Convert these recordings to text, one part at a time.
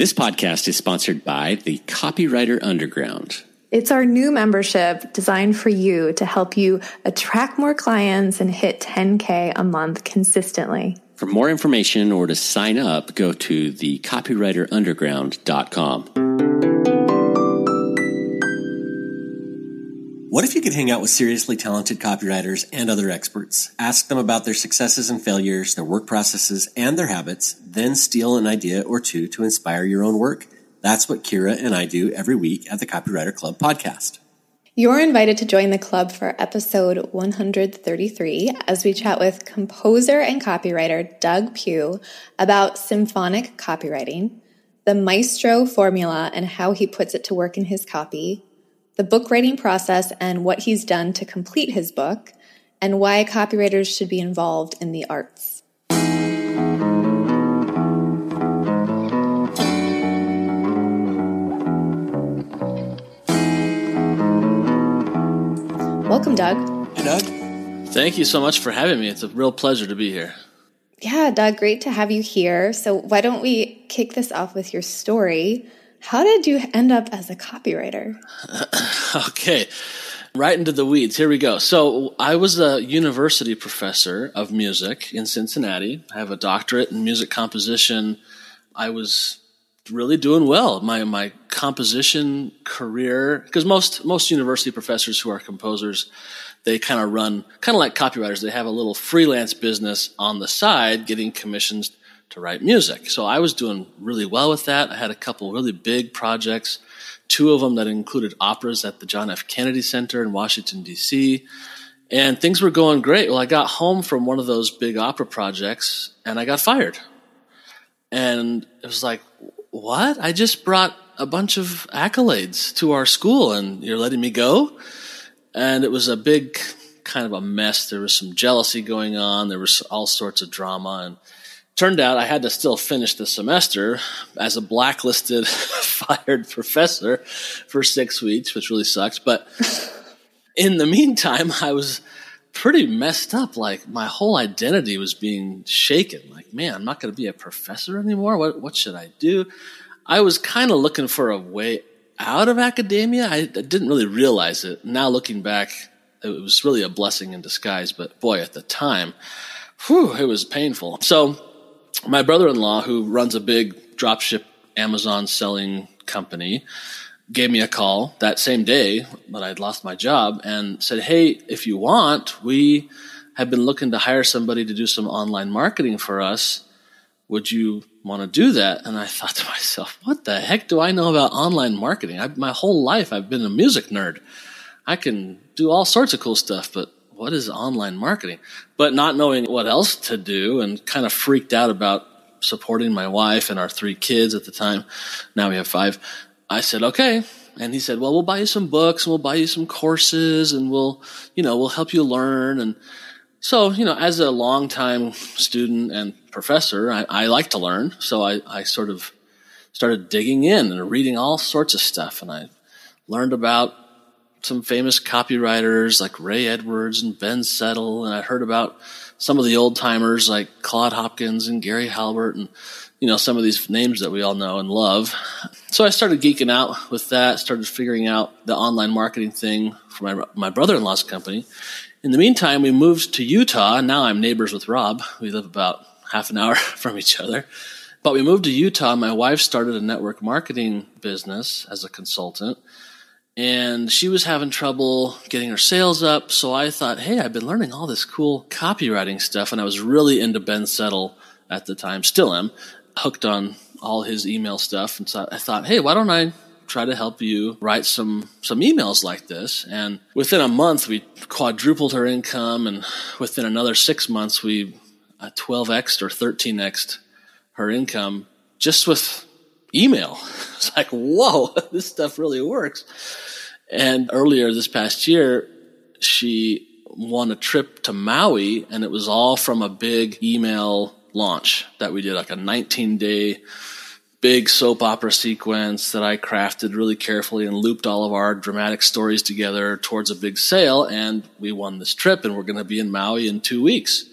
This podcast is sponsored by the Copywriter Underground. It's our new membership designed for you to help you attract more clients and hit 10K a month consistently. For more information or to sign up, go to thecopywriterunderground.com. What if you could hang out with seriously talented copywriters and other experts? Ask them about their successes and failures, their work processes, and their habits, then steal an idea or two to inspire your own work? That's what Kira and I do every week at the Copywriter Club podcast. You're invited to join the club for episode 133 as we chat with composer and copywriter Doug Pew about symphonic copywriting, the maestro formula and how he puts it to work in his copy, the book writing process and what he's done to complete his book, and why copywriters should be involved in the arts. Welcome, Doug. Hey, Doug. Thank you so much for having me. It's a real pleasure to be here. Yeah, Doug, great to have you here. So, why don't we kick this off with your story? How did you end up as a copywriter? okay, right into the weeds. Here we go. So, I was a university professor of music in Cincinnati. I have a doctorate in music composition. I was really doing well. My my composition career, because most most university professors who are composers, they kind of run kind of like copywriters. They have a little freelance business on the side, getting commissions to write music. So I was doing really well with that. I had a couple really big projects, two of them that included operas at the John F. Kennedy Center in Washington, D.C. And things were going great. Well, I got home from one of those big opera projects and I got fired. And it was like, what? I just brought a bunch of accolades to our school and you're letting me go? And it was a big kind of a mess. There was some jealousy going on. There was all sorts of drama and turned out I had to still finish the semester as a blacklisted, fired professor for six weeks, which really sucks. But in the meantime, I was pretty messed up. Like my whole identity was being shaken. Like, man, I'm not going to be a professor anymore. What what should I do? I was kind of looking for a way out of academia. I, I didn't really realize it. Now looking back, it was really a blessing in disguise. But boy, at the time, whew, it was painful. So my brother-in-law, who runs a big dropship Amazon selling company, gave me a call that same day that I'd lost my job and said, Hey, if you want, we have been looking to hire somebody to do some online marketing for us. Would you want to do that? And I thought to myself, what the heck do I know about online marketing? I, my whole life I've been a music nerd. I can do all sorts of cool stuff, but what is online marketing? But not knowing what else to do and kind of freaked out about supporting my wife and our three kids at the time. Now we have five. I said, okay. And he said, well, we'll buy you some books and we'll buy you some courses and we'll, you know, we'll help you learn. And so, you know, as a longtime student and professor, I, I like to learn. So I, I sort of started digging in and reading all sorts of stuff. And I learned about some famous copywriters like Ray Edwards and Ben Settle, and I heard about some of the old timers like Claude Hopkins and Gary Halbert, and you know some of these names that we all know and love. So I started geeking out with that. Started figuring out the online marketing thing for my my brother-in-law's company. In the meantime, we moved to Utah. Now I'm neighbors with Rob. We live about half an hour from each other. But we moved to Utah. My wife started a network marketing business as a consultant and she was having trouble getting her sales up. So I thought, hey, I've been learning all this cool copywriting stuff, and I was really into Ben Settle at the time, still am, hooked on all his email stuff. And so I thought, hey, why don't I try to help you write some some emails like this? And within a month, we quadrupled her income, and within another six months, we uh, 12x or 13x her income just with email. It's like, whoa, this stuff really works. And earlier this past year, she won a trip to Maui and it was all from a big email launch that we did, like a 19 day big soap opera sequence that I crafted really carefully and looped all of our dramatic stories together towards a big sale. And we won this trip and we're going to be in Maui in two weeks.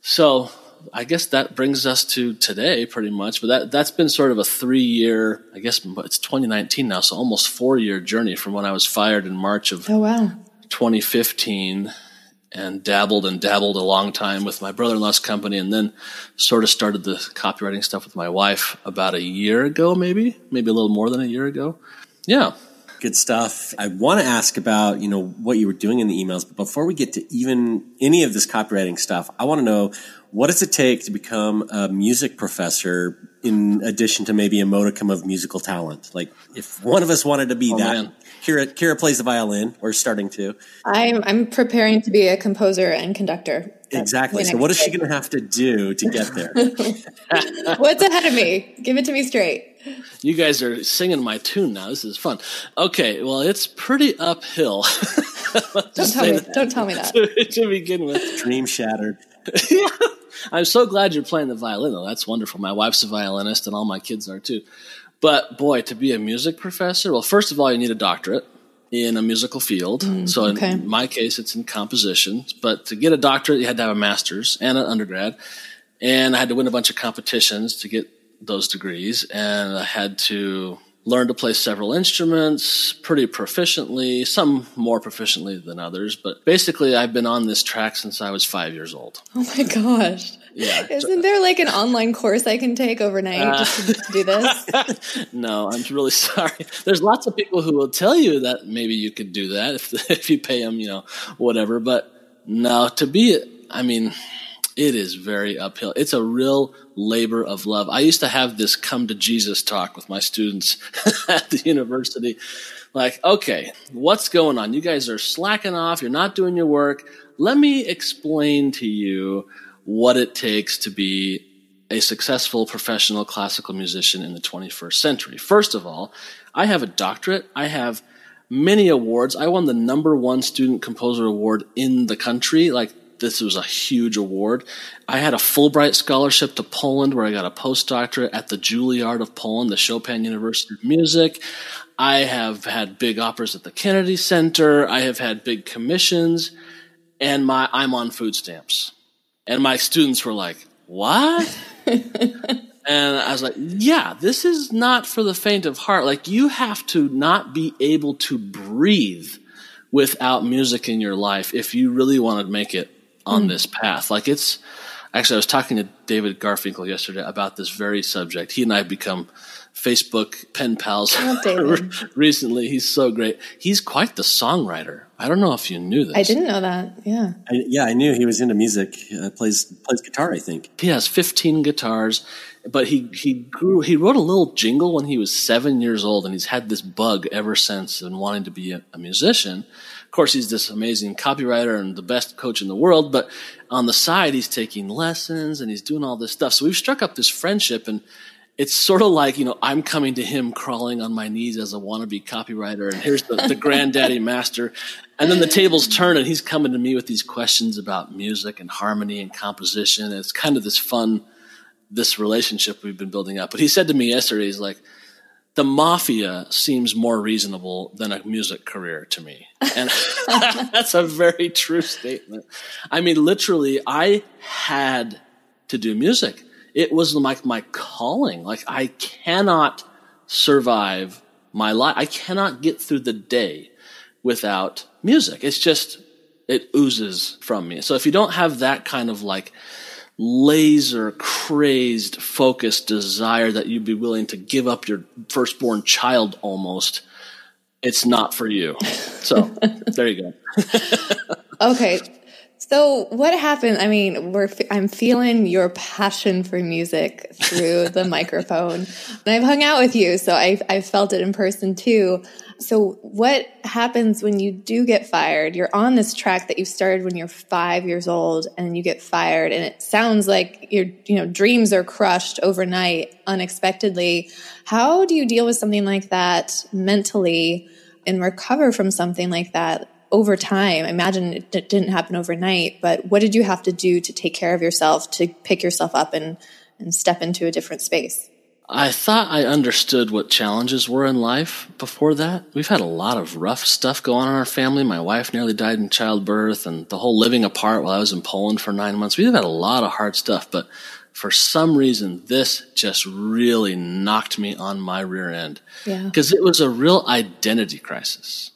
So I guess that brings us to today pretty much, but that, that's been sort of a three year, I guess it's 2019 now, so almost four year journey from when I was fired in March of oh, wow. 2015 and dabbled and dabbled a long time with my brother-in-law's company and then sort of started the copywriting stuff with my wife about a year ago maybe maybe a little more than a year ago yeah good stuff i want to ask about you know what you were doing in the emails but before we get to even any of this copywriting stuff i want to know what does it take to become a music professor in addition to maybe a modicum of musical talent like if one of us wanted to be oh, that man. Kira, Kira plays the violin, or starting to. I'm I'm preparing to be a composer and conductor. Exactly. So, what is she going to have to do to get there? What's ahead of me? Give it to me straight. You guys are singing my tune now. This is fun. Okay, well, it's pretty uphill. don't tell me. That. Don't tell me that. To, to begin with, dream shattered. I'm so glad you're playing the violin, though. That's wonderful. My wife's a violinist, and all my kids are too. But boy, to be a music professor, well, first of all, you need a doctorate in a musical field. Mm, so okay. in my case, it's in composition. But to get a doctorate, you had to have a master's and an undergrad. And I had to win a bunch of competitions to get those degrees. And I had to learn to play several instruments pretty proficiently, some more proficiently than others. But basically, I've been on this track since I was five years old. Oh my gosh. Yeah. Isn't there like an online course I can take overnight uh, just to, do this? no, I'm really sorry. There's lots of people who will tell you that maybe you could do that if if you pay them, you know, whatever. But no, to be, I mean, it is very uphill. It's a real labor of love. I used to have this come to Jesus talk with my students at the university. Like, okay, what's going on? You guys are slacking off. You're not doing your work. Let me explain to you what it takes to be a successful professional classical musician in the 21st century. First of all, I have a doctorate. I have many awards. I won the number one student composer award in the country. Like, this was a huge award. I had a Fulbright scholarship to Poland where I got a postdoctorate at the Juilliard of Poland, the Chopin University of Music. I have had big operas at the Kennedy Center. I have had big commissions and my, I'm on food stamps. And my students were like, What? and I was like, Yeah, this is not for the faint of heart. Like, you have to not be able to breathe without music in your life if you really want to make it on mm. this path. Like, it's actually, I was talking to David Garfinkel yesterday about this very subject. He and I have become Facebook pen pals recently. He's so great. He's quite the songwriter. I don't know if you knew this. I didn't know that. Yeah. I, yeah, I knew he was into music. Uh, plays plays guitar, I think. He has 15 guitars, but he he grew. He wrote a little jingle when he was seven years old, and he's had this bug ever since and wanting to be a, a musician. Of course, he's this amazing copywriter and the best coach in the world. But on the side, he's taking lessons and he's doing all this stuff. So we've struck up this friendship and it's sort of like you know I'm coming to him crawling on my knees as a wannabe copywriter, and here's the, the granddaddy master, and then the tables turn, and he's coming to me with these questions about music and harmony and composition. And it's kind of this fun, this relationship we've been building up. But he said to me yesterday, he's like, "The mafia seems more reasonable than a music career to me," and that's a very true statement. I mean, literally, I had to do music it was like my calling. Like I cannot survive my life. I cannot get through the day without music. It's just, it oozes from me. So if you don't have that kind of like laser crazed focused desire that you'd be willing to give up your firstborn child almost, it's not for you. So there you go. okay. So what happened? I mean, we're I'm feeling your passion for music through the microphone, and I've hung out with you, so I've I've felt it in person too. So what happens when you do get fired? You're on this track that you started when you're five years old, and you get fired, and it sounds like your you know dreams are crushed overnight, unexpectedly. How do you deal with something like that mentally and recover from something like that? over time, I imagine it didn't happen overnight, but what did you have to do to take care of yourself, to pick yourself up and, and step into a different space? I thought I understood what challenges were in life before that. We've had a lot of rough stuff go on in our family. My wife nearly died in childbirth and the whole living apart while I was in Poland for nine months. We've had a lot of hard stuff, but for some reason, this just really knocked me on my rear end. Yeah. Because it was a real identity crisis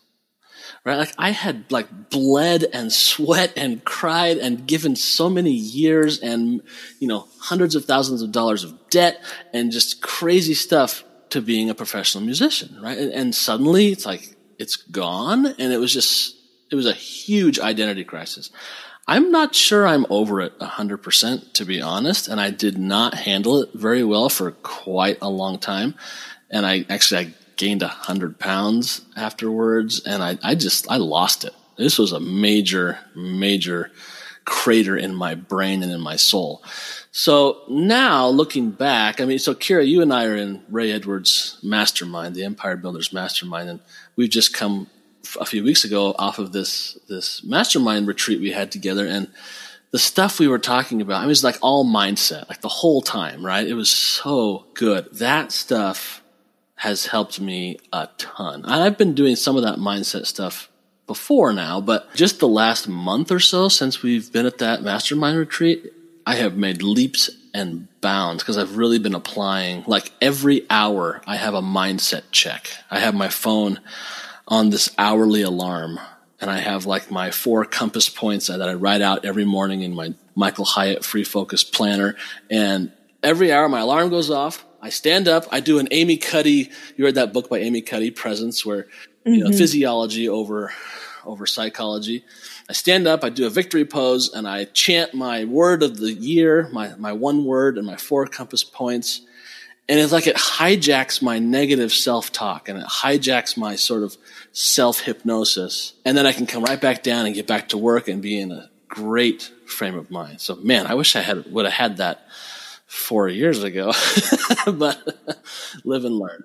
right? Like I had like bled and sweat and cried and given so many years and, you know, hundreds of thousands of dollars of debt and just crazy stuff to being a professional musician, right? And, and suddenly it's like, it's gone. And it was just, it was a huge identity crisis. I'm not sure I'm over it 100% to be honest. And I did not handle it very well for quite a long time. And I actually, I gained a hundred pounds afterwards, and I, I just I lost it. This was a major, major crater in my brain and in my soul. So now looking back, I mean, so Kira, you and I are in Ray Edwards' mastermind, the Empire Builders Mastermind, and we've just come a few weeks ago off of this this mastermind retreat we had together, and the stuff we were talking about, I mean, it's like all mindset, like the whole time, right? It was so good. That stuff has helped me a ton. I've been doing some of that mindset stuff before now, but just the last month or so since we've been at that mastermind retreat, I have made leaps and bounds because I've really been applying like every hour I have a mindset check. I have my phone on this hourly alarm and I have like my four compass points that I write out every morning in my Michael Hyatt full focus planner. And every hour my alarm goes off. I stand up, I do an Amy Cuddy, you read that book by Amy Cuddy, Presence, where, you mm-hmm. know, physiology over, over psychology. I stand up, I do a victory pose, and I chant my word of the year, my, my one word and my four compass points. And it's like it hijacks my negative self talk and it hijacks my sort of self hypnosis. And then I can come right back down and get back to work and be in a great frame of mind. So man, I wish I had, would have had that four years ago, but live and learn.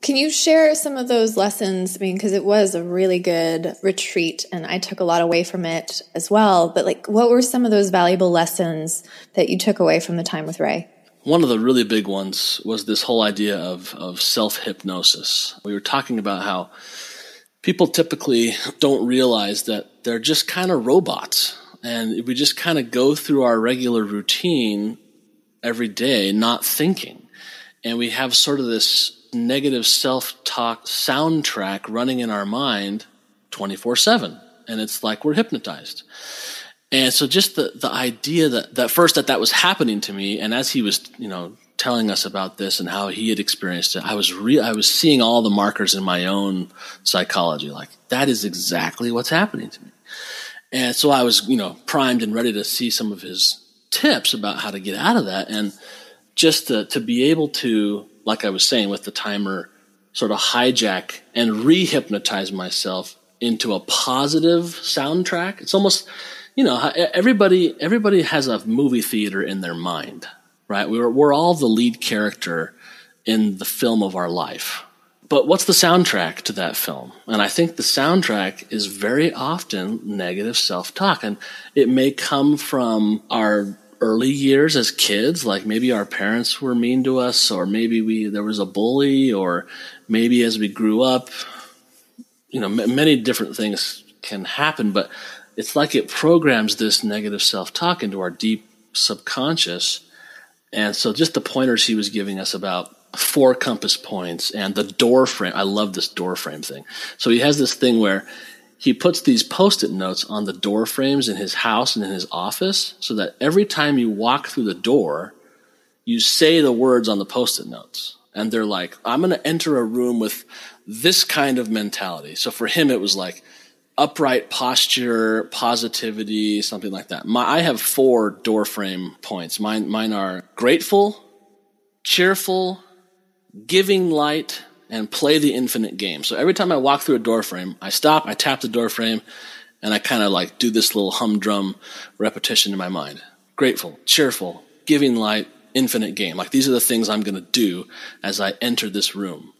Can you share some of those lessons? I mean, because it was a really good retreat and I took a lot away from it as well. But, like, what were some of those valuable lessons that you took away from the time with Ray? One of the really big ones was this whole idea of, of self hypnosis. We were talking about how people typically don't realize that they're just kind of robots. And we just kind of go through our regular routine every day not thinking. And we have sort of this negative self talk soundtrack running in our mind 24 7. And it's like we're hypnotized. And so just the, the idea that, that first that that was happening to me, and as he was, you know, telling us about this and how he had experienced it, I was re- I was seeing all the markers in my own psychology. Like that is exactly what's happening to me. And so I was, you know, primed and ready to see some of his tips about how to get out of that. And just to, to be able to, like I was saying with the timer, sort of hijack and re-hypnotize myself into a positive soundtrack. It's almost, you know, everybody, everybody has a movie theater in their mind, right? We're, we're all the lead character in the film of our life. But what's the soundtrack to that film? And I think the soundtrack is very often negative self talk. And it may come from our early years as kids, like maybe our parents were mean to us, or maybe we there was a bully, or maybe as we grew up, you know, m- many different things can happen. But it's like it programs this negative self talk into our deep subconscious. And so, just the pointers he was giving us about four compass points and the door frame. I love this door frame thing. So he has this thing where he puts these post-it notes on the door frames in his house and in his office so that every time you walk through the door, you say the words on the post-it notes. And they're like, I'm going to enter a room with this kind of mentality. So for him, it was like upright posture, positivity, something like that. My, I have four door frame points. Mine, mine are grateful, cheerful, giving light, and play the infinite game. So every time I walk through a door frame, I stop, I tap the door frame, and I kind of like do this little humdrum repetition in my mind. Grateful, cheerful, giving light, infinite game. Like these are the things I'm going to do as I enter this room.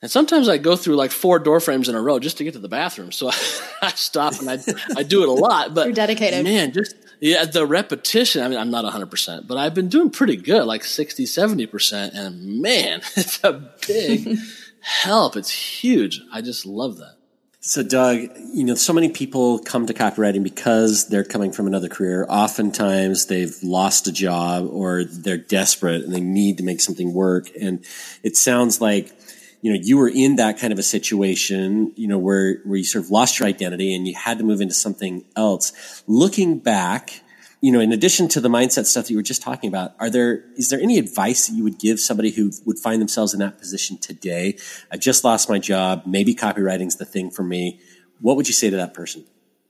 And sometimes I go through like four door frames in a row just to get to the bathroom. So I, stop and I, I do it a lot. But You're dedicated. Man, just Yeah, the repetition, I mean, I'm not 100%, but I've been doing pretty good, like 60, 70%. And man, it's a big help. It's huge. I just love that. So, Doug, you know, so many people come to copywriting because they're coming from another career. Oftentimes they've lost a job or they're desperate and they need to make something work. And it sounds like, you know, you were in that kind of a situation, you know, where, where you sort of lost your identity and you had to move into something else. Looking back, you know, in addition to the mindset stuff that you were just talking about, are there is there any advice that you would give somebody who would find themselves in that position today? I just lost my job. Maybe copywriting's the thing for me. What would you say to that person?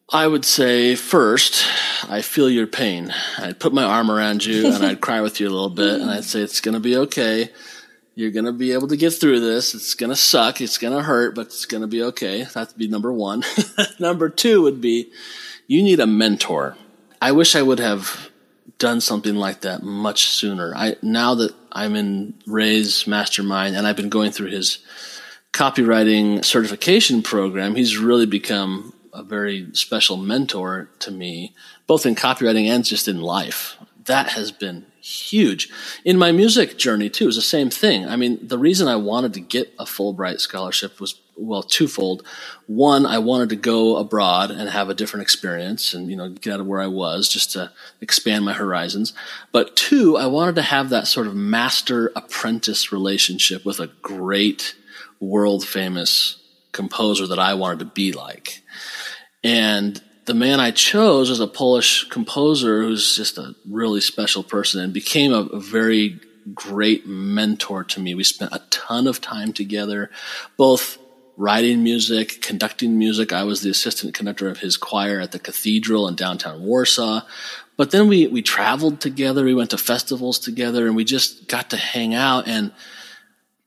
I would say first, I feel your pain. I'd put my arm around you and I'd cry with you a little bit and I'd say it's going to be okay. You're going to be able to get through this. It's going to suck. It's going to hurt, but it's going to be okay. That'd be number one. number two would be you need a mentor I wish I would have done something like that much sooner. I now that I'm in Ray's mastermind and I've been going through his copywriting certification program, he's really become a very special mentor to me, both in copywriting and just in life. That has been huge. In my music journey too, is the same thing. I mean, the reason I wanted to get a Fulbright scholarship was well twofold. One, I wanted to go abroad and have a different experience and you know get out of where I was just to expand my horizons. But two, I wanted to have that sort of master apprentice relationship with a great world famous composer that I wanted to be like. And the man I chose was a Polish composer who's just a really special person and became a, a very great mentor to me. We spent a ton of time together, both writing music, conducting music. I was the assistant conductor of his choir at the cathedral in downtown Warsaw. But then we, we traveled together. We went to festivals together and we just got to hang out and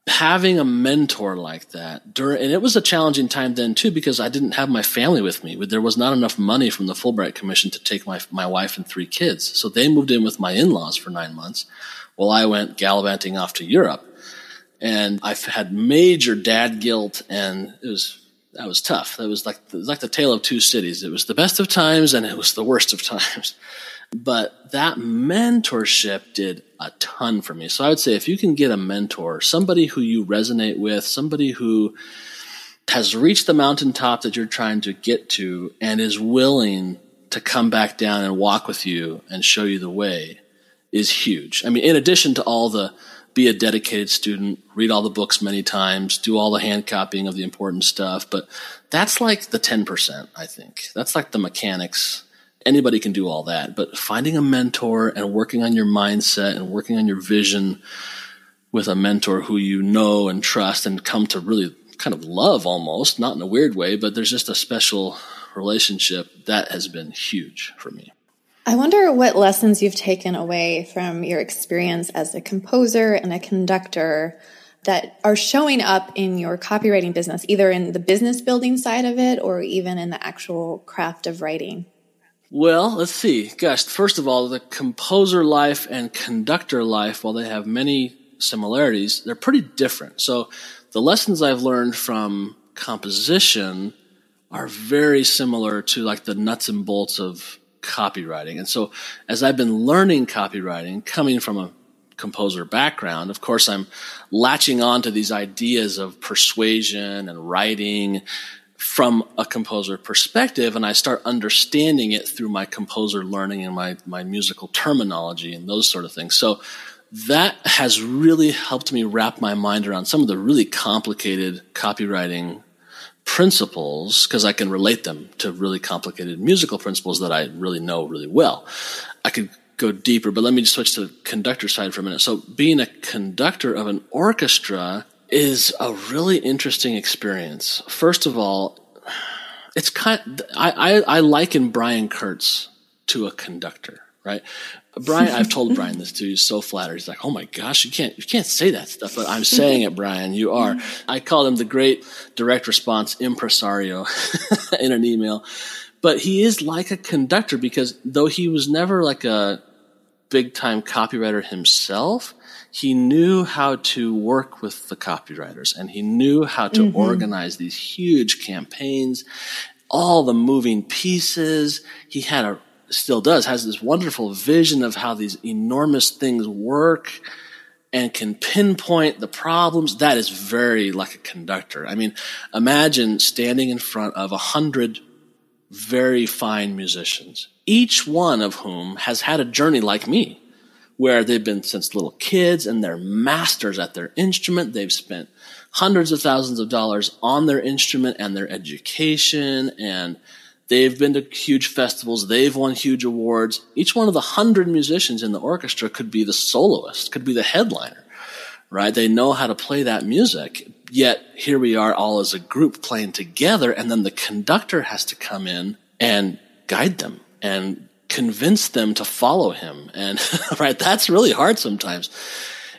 having a mentor like that during, and it was a challenging time then too because I didn't have my family with me. There was not enough money from the Fulbright Commission to take my my wife and three kids, so they moved in with my in-laws for nine months, while I went gallivanting off to Europe. And I've had major dad guilt, and it was that was tough. That was like was like the tale of two cities. It was the best of times, and it was the worst of times. But that mentorship did a ton for me. So I would say if you can get a mentor, somebody who you resonate with, somebody who has reached the mountaintop that you're trying to get to and is willing to come back down and walk with you and show you the way is huge. I mean, in addition to all the be a dedicated student, read all the books many times, do all the hand copying of the important stuff, but that's like the 10%, I think. That's like the mechanics anybody can do all that, but finding a mentor and working on your mindset and working on your vision with a mentor who you know and trust and come to really kind of love almost, not in a weird way, but there's just a special relationship that has been huge for me. I wonder what lessons you've taken away from your experience as a composer and a conductor that are showing up in your copywriting business, either in the business building side of it or even in the actual craft of writing. Well, let's see. Gosh, first of all, the composer life and conductor life, while they have many similarities, they're pretty different. So the lessons I've learned from composition are very similar to like the nuts and bolts of copywriting. And so as I've been learning copywriting, coming from a composer background, of course, I'm latching on to these ideas of persuasion and writing from a composer perspective and I start understanding it through my composer learning and my, my musical terminology and those sort of things. So that has really helped me wrap my mind around some of the really complicated copywriting principles because I can relate them to really complicated musical principles that I really know really well. I could go deeper, but let me switch to the conductor side for a minute. So being a conductor of an orchestra is a really interesting experience. First of all, it's kind. I, I, I liken Brian Kurtz to a conductor, right? Brian, I've told Brian this too. He's so flattered. He's like, "Oh my gosh, you can't, you can't say that stuff." But I'm saying it, Brian. You are. I call him the great direct response impresario in an email. But he is like a conductor because though he was never like a big time copywriter himself, he knew how to work with the copywriters and he knew how to mm-hmm. organize these huge campaigns, all the moving pieces. He had a still does, has this wonderful vision of how these enormous things work and can pinpoint the problems. That is very like a conductor. I mean, imagine standing in front of a hundred very fine musicians, each one of whom has had a journey like me, where they've been since little kids and they're masters at their instrument. They've spent hundreds of thousands of dollars on their instrument and their education and They've been to huge festivals. They've won huge awards. Each one of the hundred musicians in the orchestra could be the soloist, could be the headliner, right? They know how to play that music. Yet here we are all as a group playing together. And then the conductor has to come in and guide them and convince them to follow him. And right, that's really hard sometimes.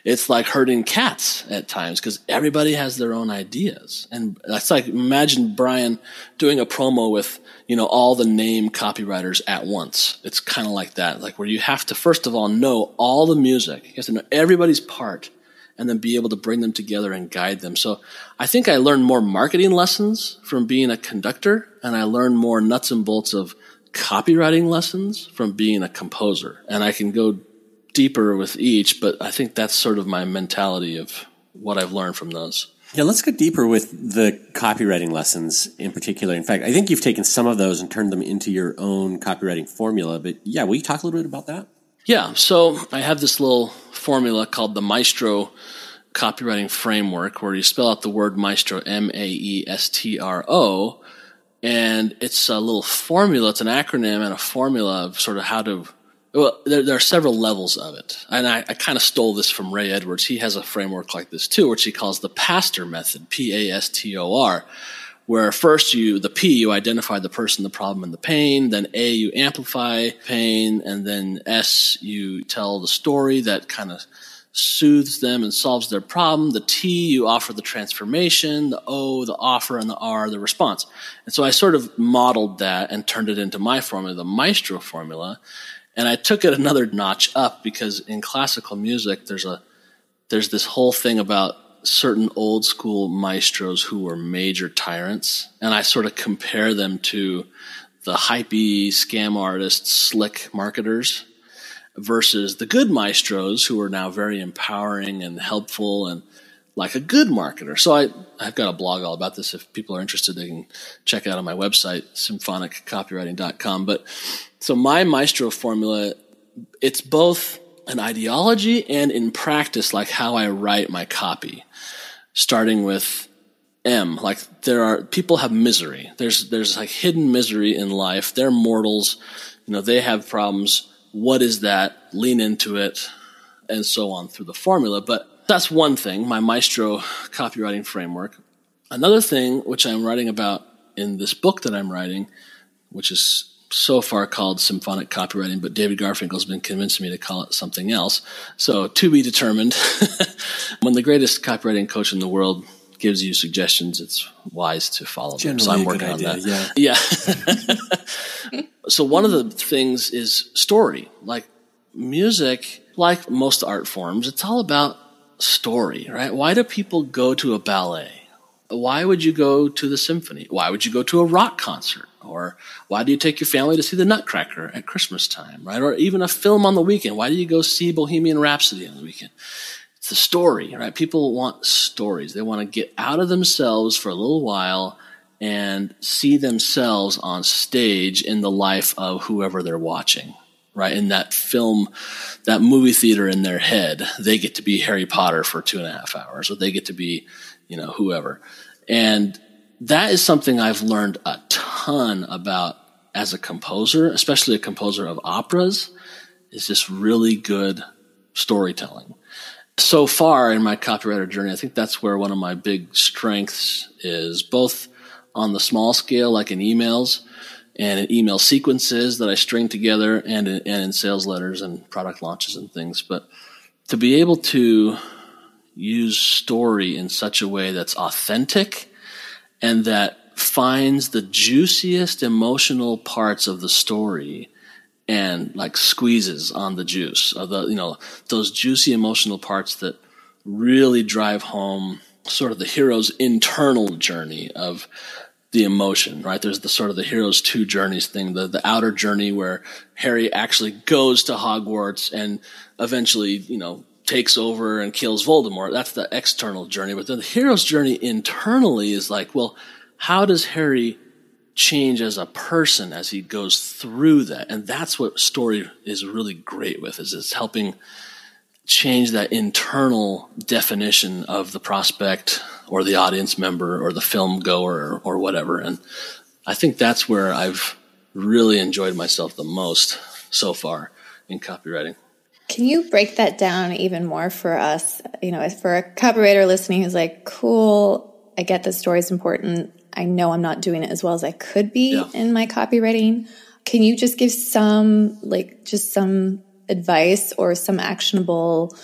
It's like herding cats at times because everybody has their own ideas. And that's like, imagine Brian doing a promo with, you know, all the name copywriters at once. It's kind of like that, like where you have to, first of all, know all the music. You have to know everybody's part and then be able to bring them together and guide them. So I think I learned more marketing lessons from being a conductor and I learned more nuts and bolts of copywriting lessons from being a composer. And I can go deeper with each, but I think that's sort of my mentality of what I've learned from those. Yeah, let's go deeper with the copywriting lessons in particular. In fact, I think you've taken some of those and turned them into your own copywriting formula. But yeah, will you talk a little bit about that? Yeah, so I have this little formula called the Maestro copywriting framework where you spell out the word maestro, M A E S T R O, and it's a little formula, it's an acronym and a formula of sort of how to well, there, there, are several levels of it. And I, I kind of stole this from Ray Edwards. He has a framework like this too, which he calls the PASTOR method, P A S T O R, where first you, the P, you identify the person, the problem, and the pain. Then A, you amplify pain. And then S, you tell the story that kind of soothes them and solves their problem. The T, you offer the transformation. The O, the offer, and the R, the response. And so I sort of modeled that and turned it into my formula, the Maestro formula. And I took it another notch up because in classical music, there's a, there's this whole thing about certain old school maestros who were major tyrants. And I sort of compare them to the hypey scam artists, slick marketers versus the good maestros who are now very empowering and helpful and like a good marketer. So I, I've got a blog all about this. If people are interested, they can check it out on my website, symphoniccopywriting.com. But so my maestro formula, it's both an ideology and in practice, like how I write my copy, starting with M. Like there are people have misery. There's there's like hidden misery in life. They're mortals. You know, they have problems. What is that? Lean into it, and so on through the formula. But that's one thing, my Maestro copywriting framework. Another thing, which I'm writing about in this book that I'm writing, which is so far called symphonic copywriting, but David Garfinkel's been convincing me to call it something else. So to be determined. when the greatest copywriting coach in the world gives you suggestions, it's wise to follow Generally them. So I'm working on idea, that. Yeah. yeah. so one of the things is story. Like music, like most art forms, it's all about story, right? Why do people go to a ballet? Why would you go to the symphony? Why would you go to a rock concert? Or why do you take your family to see the Nutcracker at Christmas time, right? Or even a film on the weekend. Why do you go see Bohemian Rhapsody on the weekend? It's the story, right? People want stories. They want to get out of themselves for a little while and see themselves on stage in the life of whoever they're watching, right? In that film, that movie theater in their head, they get to be Harry Potter for two and a half hours, or they get to be, you know, whoever. And that is something I've learned a ton about as a composer, especially a composer of operas, is just really good storytelling. So far in my copywriter journey, I think that's where one of my big strengths is, both on the small scale, like in emails, and in email sequences that I string together and in, and in sales letters and product launches and things. But to be able to use story in such a way that's authentic and that finds the juiciest emotional parts of the story and like squeezes on the juice of the, you know, those juicy emotional parts that really drive home sort of the hero's internal journey of the emotion, right? There's the sort of the hero's two journeys thing, the, the outer journey where Harry actually goes to Hogwarts and eventually, you know, takes over and kills Voldemort. That's the external journey. But then the hero's journey internally is like, well, how does Harry change as a person as he goes through that? And that's what story is really great with, is it's helping change that internal definition of the prospect or the audience member or the film goer or, or whatever. And I think that's where I've really enjoyed myself the most so far in copywriting. Can you break that down even more for us? You know, for a copywriter listening who's like, cool, I get the story is important. I know I'm not doing it as well as I could be yeah. in my copywriting. Can you just give some, like, just some advice or some actionable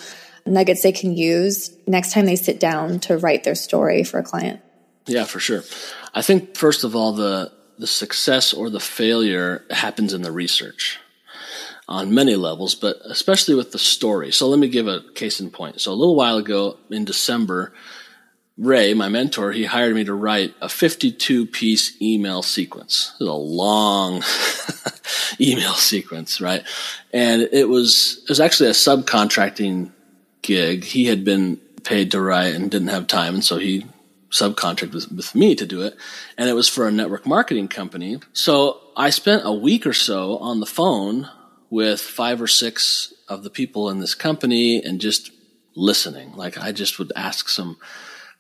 nuggets they can use next time they sit down to write their story for a client? Yeah, for sure. I think first of all, the the success or the failure happens in the research on many levels, but especially with the story. So let me give a case in point. So a little while ago in December, Ray, my mentor, he hired me to write a 52 piece email sequence. It was a long email sequence, right? And it was, it was actually a subcontracting gig. He had been paid to write and didn't have time. And so he subcontracted with, with me to do it. And it was for a network marketing company. So I spent a week or so on the phone with five or six of the people in this company and just listening. Like I just would ask some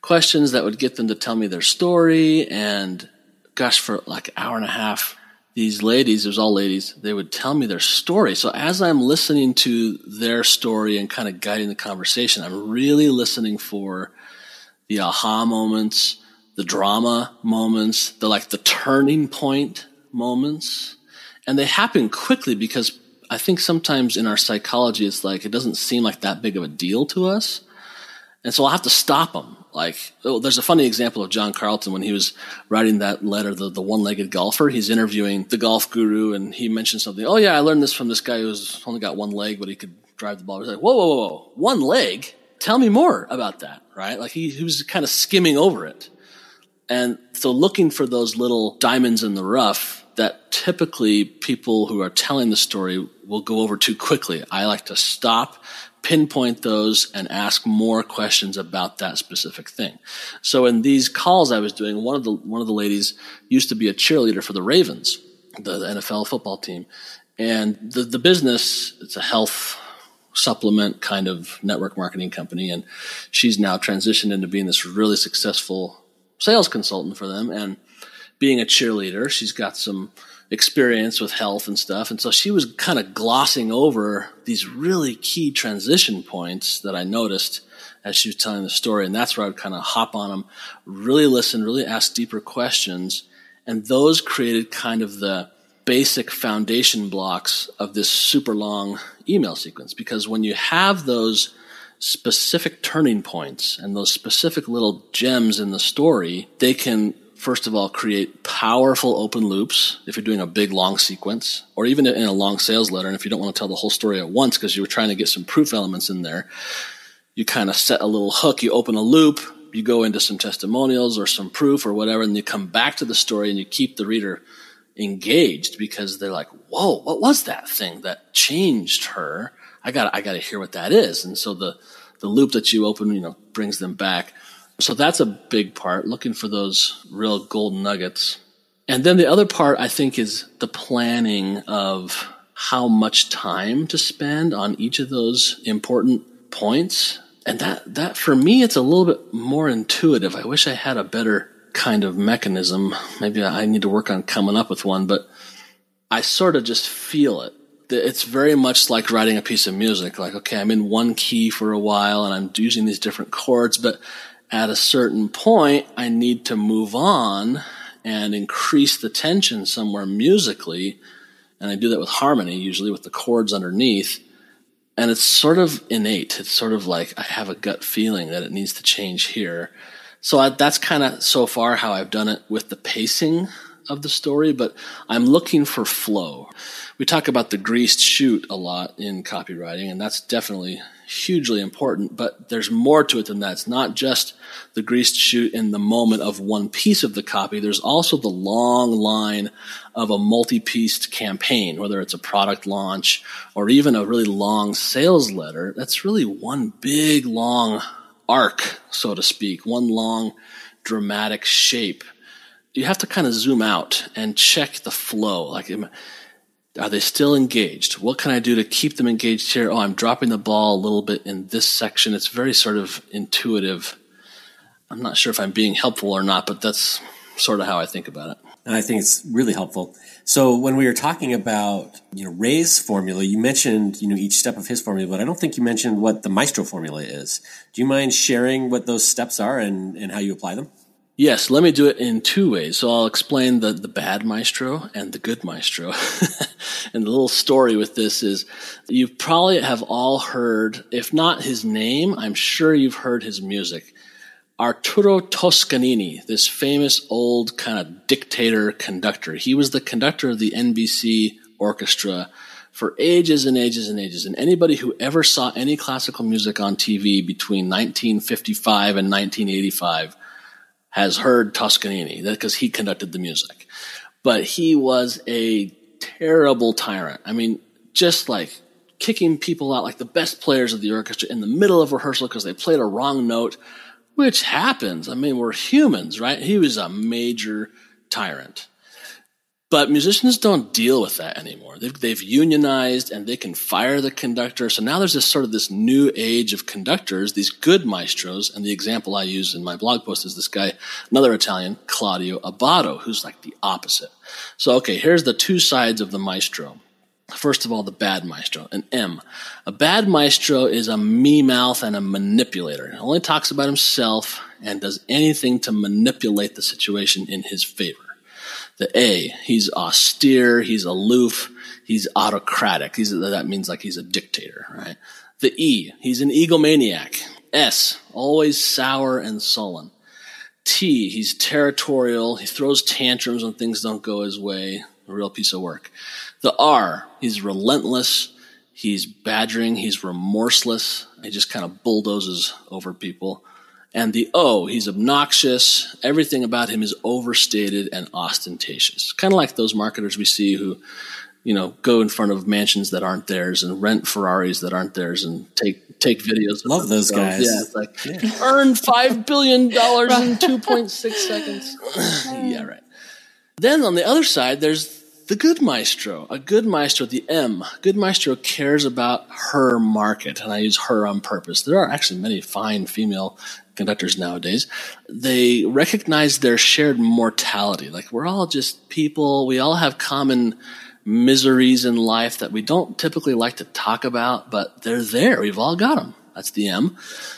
questions that would get them to tell me their story. And gosh, for like an hour and a half, these ladies, it was all ladies, they would tell me their story. So as I'm listening to their story and kind of guiding the conversation, I'm really listening for the aha moments, the drama moments, the like the turning point moments. And they happen quickly because I think sometimes in our psychology, it's like it doesn't seem like that big of a deal to us. And so I'll have to stop them like, oh, there's a funny example of John Carlton when he was writing that letter, the, the one-legged golfer. He's interviewing the golf guru, and he mentioned something. Oh yeah, I learned this from this guy who's only got one leg, but he could drive the ball. He's like, whoa, whoa, whoa, whoa, one leg? Tell me more about that, right? Like he, he was kind of skimming over it. And so looking for those little diamonds in the rough that typically people who are telling the story will go over too quickly. I like to stop, pinpoint those and ask more questions about that specific thing. So in these calls I was doing, one of the one of the ladies used to be a cheerleader for the Ravens, the, the NFL football team, and the the business it's a health supplement kind of network marketing company, and she's now transitioned into being this really successful sales consultant for them and being a cheerleader. She's got some experience with health and stuff. And so she was kind of glossing over these really key transition points that I noticed as she was telling the story. And that's where I would kind of hop on them, really listen, really ask deeper questions. And those created kind of the basic foundation blocks of this super long email sequence. Because when you have those specific turning points and those specific little gems in the story, they can first of all, create powerful open loops if you're doing a big long sequence, or even in a long sales letter. And if you don't want to tell the whole story at once because you were trying to get some proof elements in there, you kind of set a little hook, you open a loop, you go into some testimonials or some proof or whatever, and you come back to the story and you keep the reader engaged because they're like, whoa, what was that thing that changed her? I got I got to hear what that is. And so the, the loop that you open, you know, brings them back. So that's a big part, looking for those real golden nuggets. And then the other part, I think, is the planning of how much time to spend on each of those important points. And that, that for me, it's a little bit more intuitive. I wish I had a better kind of mechanism. Maybe I need to work on coming up with one, but I sort of just feel it. It's very much like writing a piece of music. Like, okay, I'm in one key for a while and I'm using these different chords, but at a certain point, I need to move on and increase the tension somewhere musically. And I do that with harmony, usually with the chords underneath. And it's sort of innate. It's sort of like I have a gut feeling that it needs to change here. So I, that's kind of so far how I've done it with the pacing of the story, but I'm looking for flow. We talk about the greased chute a lot in copywriting, and that's definitely hugely important, but there's more to it than that. It's not just the greased chute in the moment of one piece of the copy. There's also the long line of a multi-pieced campaign, whether it's a product launch or even a really long sales letter. That's really one big long arc, so to speak, one long dramatic shape. You have to kind of zoom out and check the flow. Like, are they still engaged? What can I do to keep them engaged here? Oh, I'm dropping the ball a little bit in this section. It's very sort of intuitive. I'm not sure if I'm being helpful or not, but that's sort of how I think about it. And I think it's really helpful. So when we were talking about, you know, Ray's formula, you mentioned, you know, each step of his formula, but I don't think you mentioned what the Maestro formula is. Do you mind sharing what those steps are and, and how you apply them? Yes, let me do it in two ways. So I'll explain the, the bad maestro and the good maestro. and the little story with this is you probably have all heard, if not his name, I'm sure you've heard his music. Arturo Toscanini, this famous old kind of dictator conductor. He was the conductor of the NBC orchestra for ages and ages and ages. And anybody who ever saw any classical music on TV between 1955 and 1985 has heard Toscanini because he conducted the music. But he was a terrible tyrant. I mean, just like kicking people out, like the best players of the orchestra in the middle of rehearsal because they played a wrong note, which happens. I mean, we're humans, right? He was a major tyrant. But musicians don't deal with that anymore. They've, they've, unionized and they can fire the conductor. So now there's this sort of this new age of conductors, these good maestros. And the example I use in my blog post is this guy, another Italian, Claudio Abbado, who's like the opposite. So, okay, here's the two sides of the maestro. First of all, the bad maestro, an M. A bad maestro is a me mouth and a manipulator. He only talks about himself and does anything to manipulate the situation in his favor. The A, he's austere, he's aloof, he's autocratic. He's, that means like he's a dictator, right? The E, he's an egomaniac. S, always sour and sullen. T, he's territorial. He throws tantrums when things don't go his way. A real piece of work. The R, he's relentless. He's badgering. He's remorseless. He just kind of bulldozes over people. And the O, he's obnoxious. Everything about him is overstated and ostentatious. Kind of like those marketers we see who, you know, go in front of mansions that aren't theirs and rent Ferraris that aren't theirs and take take videos. Love those guys. Yeah, it's like yeah. earn five billion dollars in two point six seconds. yeah, right. Then on the other side, there's the good maestro, a good maestro, the M, good maestro cares about her market, and I use her on purpose. There are actually many fine female conductors nowadays, they recognize their shared mortality. Like we're all just people. We all have common miseries in life that we don't typically like to talk about, but they're there. We've all got them. That's the M.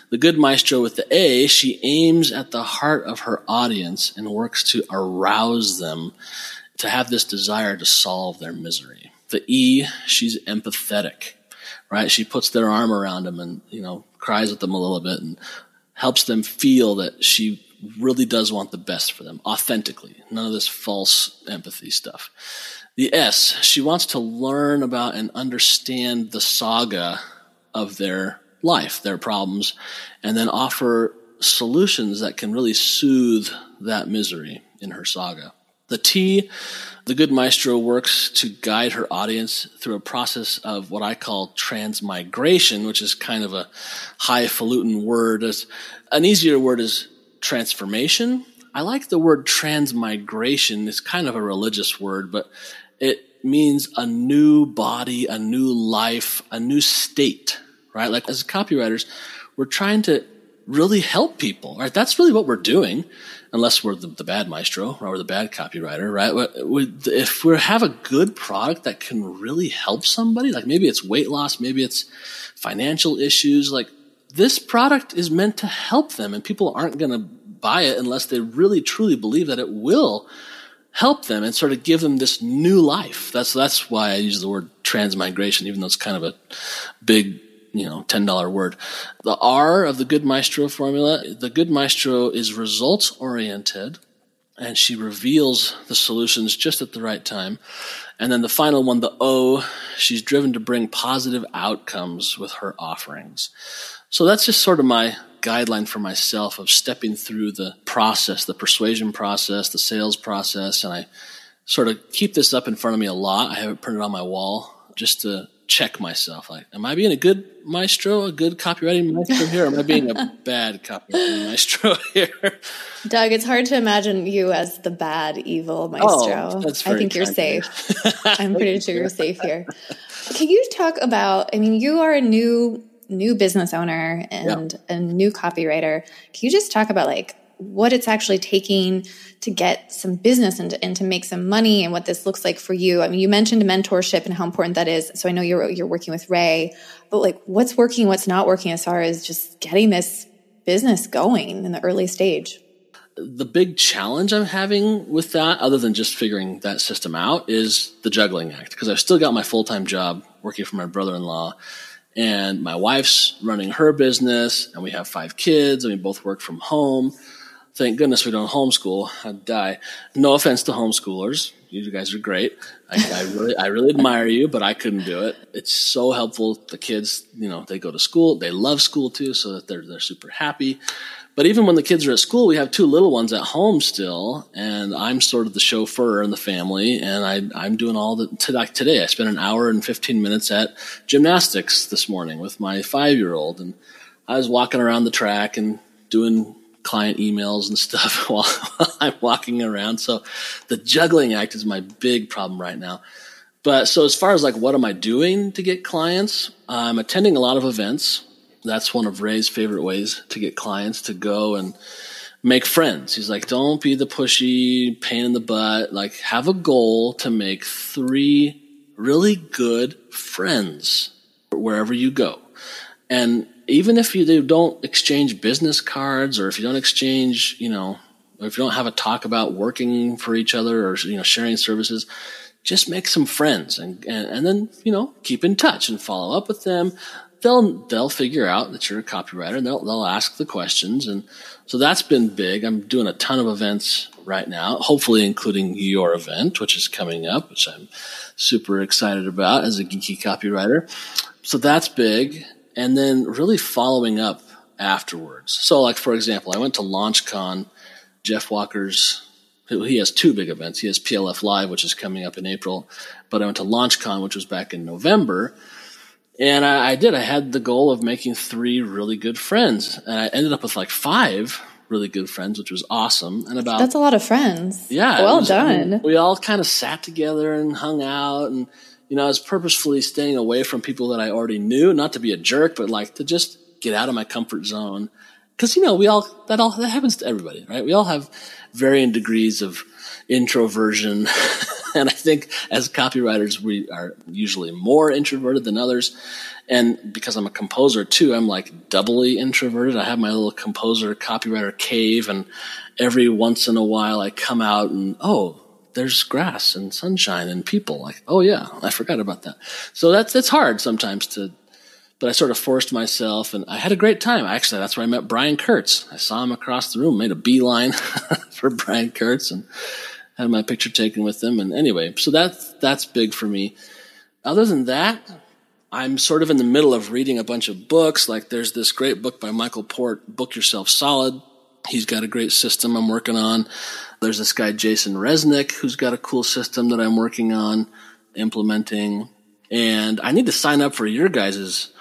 The good maestro with the A, she aims at the heart of her audience and works to arouse them to have this desire to solve their misery. The E, she's empathetic, right? She puts their arm around them and, you know, cries with them a little bit and helps them feel that she really does want the best for them authentically. None of this false empathy stuff. The S, she wants to learn about and understand the saga of their life, their problems, and then offer solutions that can really soothe that misery in her saga. The T, the good maestro works to guide her audience through a process of what I call transmigration, which is kind of a highfalutin word. An easier word is transformation. I like the word transmigration. It's kind of a religious word, but it means a new body, a new life, a new state, right? Like as copywriters, we're trying to really help people, right? That's really what we're doing unless we're the, the, bad maestro or we're the bad copywriter, right? If we have a good product that can really help somebody, like maybe it's weight loss, maybe it's financial issues, like this product is meant to help them and people aren't going to buy it unless they really truly believe that it will help them and sort of give them this new life. That's, that's why I use the word transmigration, even though it's kind of a big you know, $10 word. The R of the good maestro formula, the good maestro is results oriented. and she reveals the solutions just at the right time. And then the final one, the O, she's driven to bring positive outcomes with her offerings. So that's just sort of my guideline for myself of stepping through the process, the persuasion process, the sales process. And I sort of keep this up in front of me a lot. I have it printed on my wall just to check myself. Like, am I being a good maestro, a good copywriting maestro here? Or am I being a bad copywriting maestro here? Doug, it's hard to imagine you as the bad, evil oh, maestro. Oh, I think you're safe. I'm pretty sure you're safe here. Can you talk about? I mean, you are a new new business owner and a new copywriter. Can you just talk about like what it's actually taking to get some business and, and to make some money and what this looks like for you. I mean, you mentioned mentorship and how important that is. So I know you're you're working with Ray, but like what's working, what's not working as far as just getting this business going in the early stage. The big challenge I'm having with that, other than just figuring that system out, is the juggling act. Because I've still got my full time job working for my brother in law, and my wife's running her business, and we have five kids, and we both work from home. Thank goodness we don't homeschool. I'd die. No offense to homeschoolers. You guys are great. I, I really, I really admire you, but I couldn't do it. It's so helpful. The kids, you know, they go to school. They love school too, so that they're, they're super happy. But even when the kids are at school, we have two little ones at home still, and I'm sort of the chauffeur in the family, and I, I'm doing all the, today, I spent an hour and 15 minutes at gymnastics this morning with my five year old, and I was walking around the track and doing client emails and stuff while I'm walking around. So the juggling act is my big problem right now. But so as far as like what am I doing to get clients? I'm attending a lot of events. That's one of Ray's favorite ways to get clients to go and make friends. He's like, don't be the pushy pain in the butt. Like have a goal to make three really good friends wherever you go. And even if you don't exchange business cards or if you don't exchange, you know, if you don't have a talk about working for each other or, you know, sharing services, just make some friends and, and, and then, you know, keep in touch and follow up with them. They'll, they'll figure out that you're a copywriter and they'll, they'll ask the questions. And so that's been big. I'm doing a ton of events right now, hopefully including your event, which is coming up, which I'm super excited about as a geeky copywriter. So that's big and then really following up afterwards. So, like for example, I went to LaunchCon, Jeff Walker's. He has two big events. He has PLF Live, which is coming up in April, but I went to LaunchCon, which was back in November, and I, I did. I had the goal of making three really good friends, and I ended up with like five really good friends, which was awesome. And about that's a lot of friends. Yeah, well was, done. we all kind of sat together and hung out and you know, I was purposefully staying away from people that I already knew, not to be a jerk, but like to just get out of my comfort zone. Cause, you know, we all, that all, that happens to everybody, right? We all have varying degrees of introversion. and I think as copywriters, we are usually more introverted than others. And because I'm a composer too, I'm like doubly introverted. I have my little composer copywriter cave and every once in a while I come out and, oh, there's grass and sunshine and people. Like, oh yeah, I forgot about that. So that's it's hard sometimes to, but I sort of forced myself, and I had a great time. Actually, that's where I met Brian Kurtz. I saw him across the room, made a beeline for Brian Kurtz, and had my picture taken with him. And anyway, so that's that's big for me. Other than that, I'm sort of in the middle of reading a bunch of books. Like there's this great book by Michael Port, Book Yourself Solid. He's got a great system I'm working on. There's this guy, Jason Resnick, who's got a cool system that I'm working on implementing. And I need to sign up for your guys'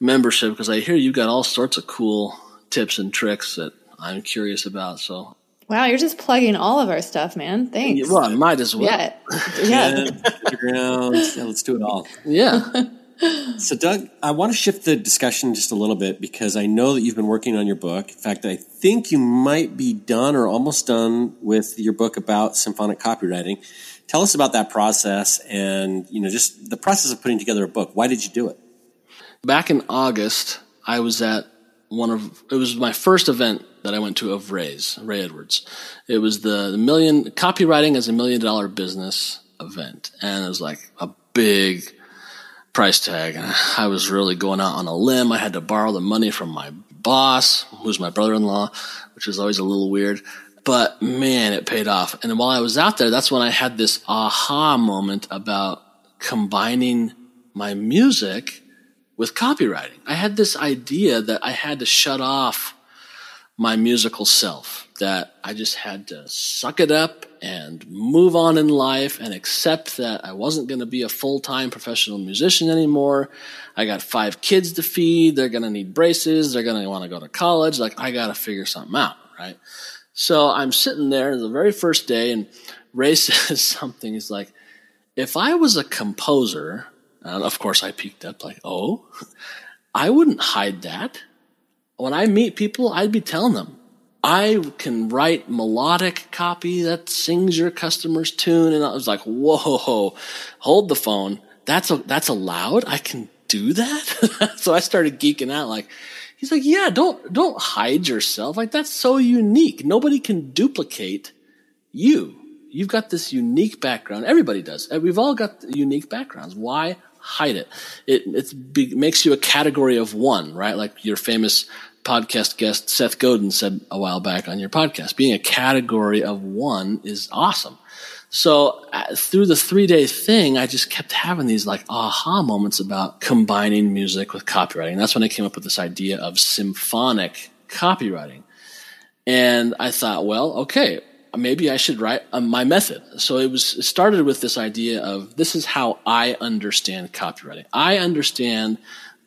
membership because I hear you've got all sorts of cool tips and tricks that I'm curious about. So Wow, you're just plugging all of our stuff, man. Thanks. Well, I might as well. Yeah. Yeah. yeah, let's do it all. Yeah. So, Doug, I want to shift the discussion just a little bit because I know that you've been working on your book. In fact, I think you might be done or almost done with your book about symphonic copywriting. Tell us about that process and, you know, just the process of putting together a book. Why did you do it? Back in August, I was at one of, it was my first event that I went to of Ray's, Ray Edwards. It was the, million, copywriting as a million dollar business event. And it was like a big, price tag. I was really going out on a limb. I had to borrow the money from my boss, who's my brother-in-law, which was always a little weird. But man, it paid off. And while I was out there, that's when I had this aha moment about combining my music with copywriting. I had this idea that I had to shut off my musical self, that I just had to suck it up and move on in life and accept that I wasn't going to be a full time professional musician anymore. I got five kids to feed. They're going to need braces. They're going to want to go to college. Like, I got to figure something out, right? So I'm sitting there the very first day, and Ray says something. He's like, if I was a composer, and of course I peeked up, like, oh, I wouldn't hide that when I meet people, I'd be telling them, I can write melodic copy that sings your customer's tune. And I was like, whoa, hold the phone. That's, a, that's allowed. I can do that. so I started geeking out like, he's like, yeah, don't, don't hide yourself. Like that's so unique. Nobody can duplicate you. You've got this unique background. Everybody does. We've all got unique backgrounds. Why hide it? It, it makes you a category of one, right? Like your famous podcast guest Seth Godin said a while back on your podcast. Being a category of one is awesome. So uh, through the three day thing, I just kept having these like aha moments about combining music with copywriting. That's when I came up with this idea of symphonic copywriting. And I thought, well, okay, maybe I should write uh, my method. So it was it started with this idea of this is how I understand copywriting. I understand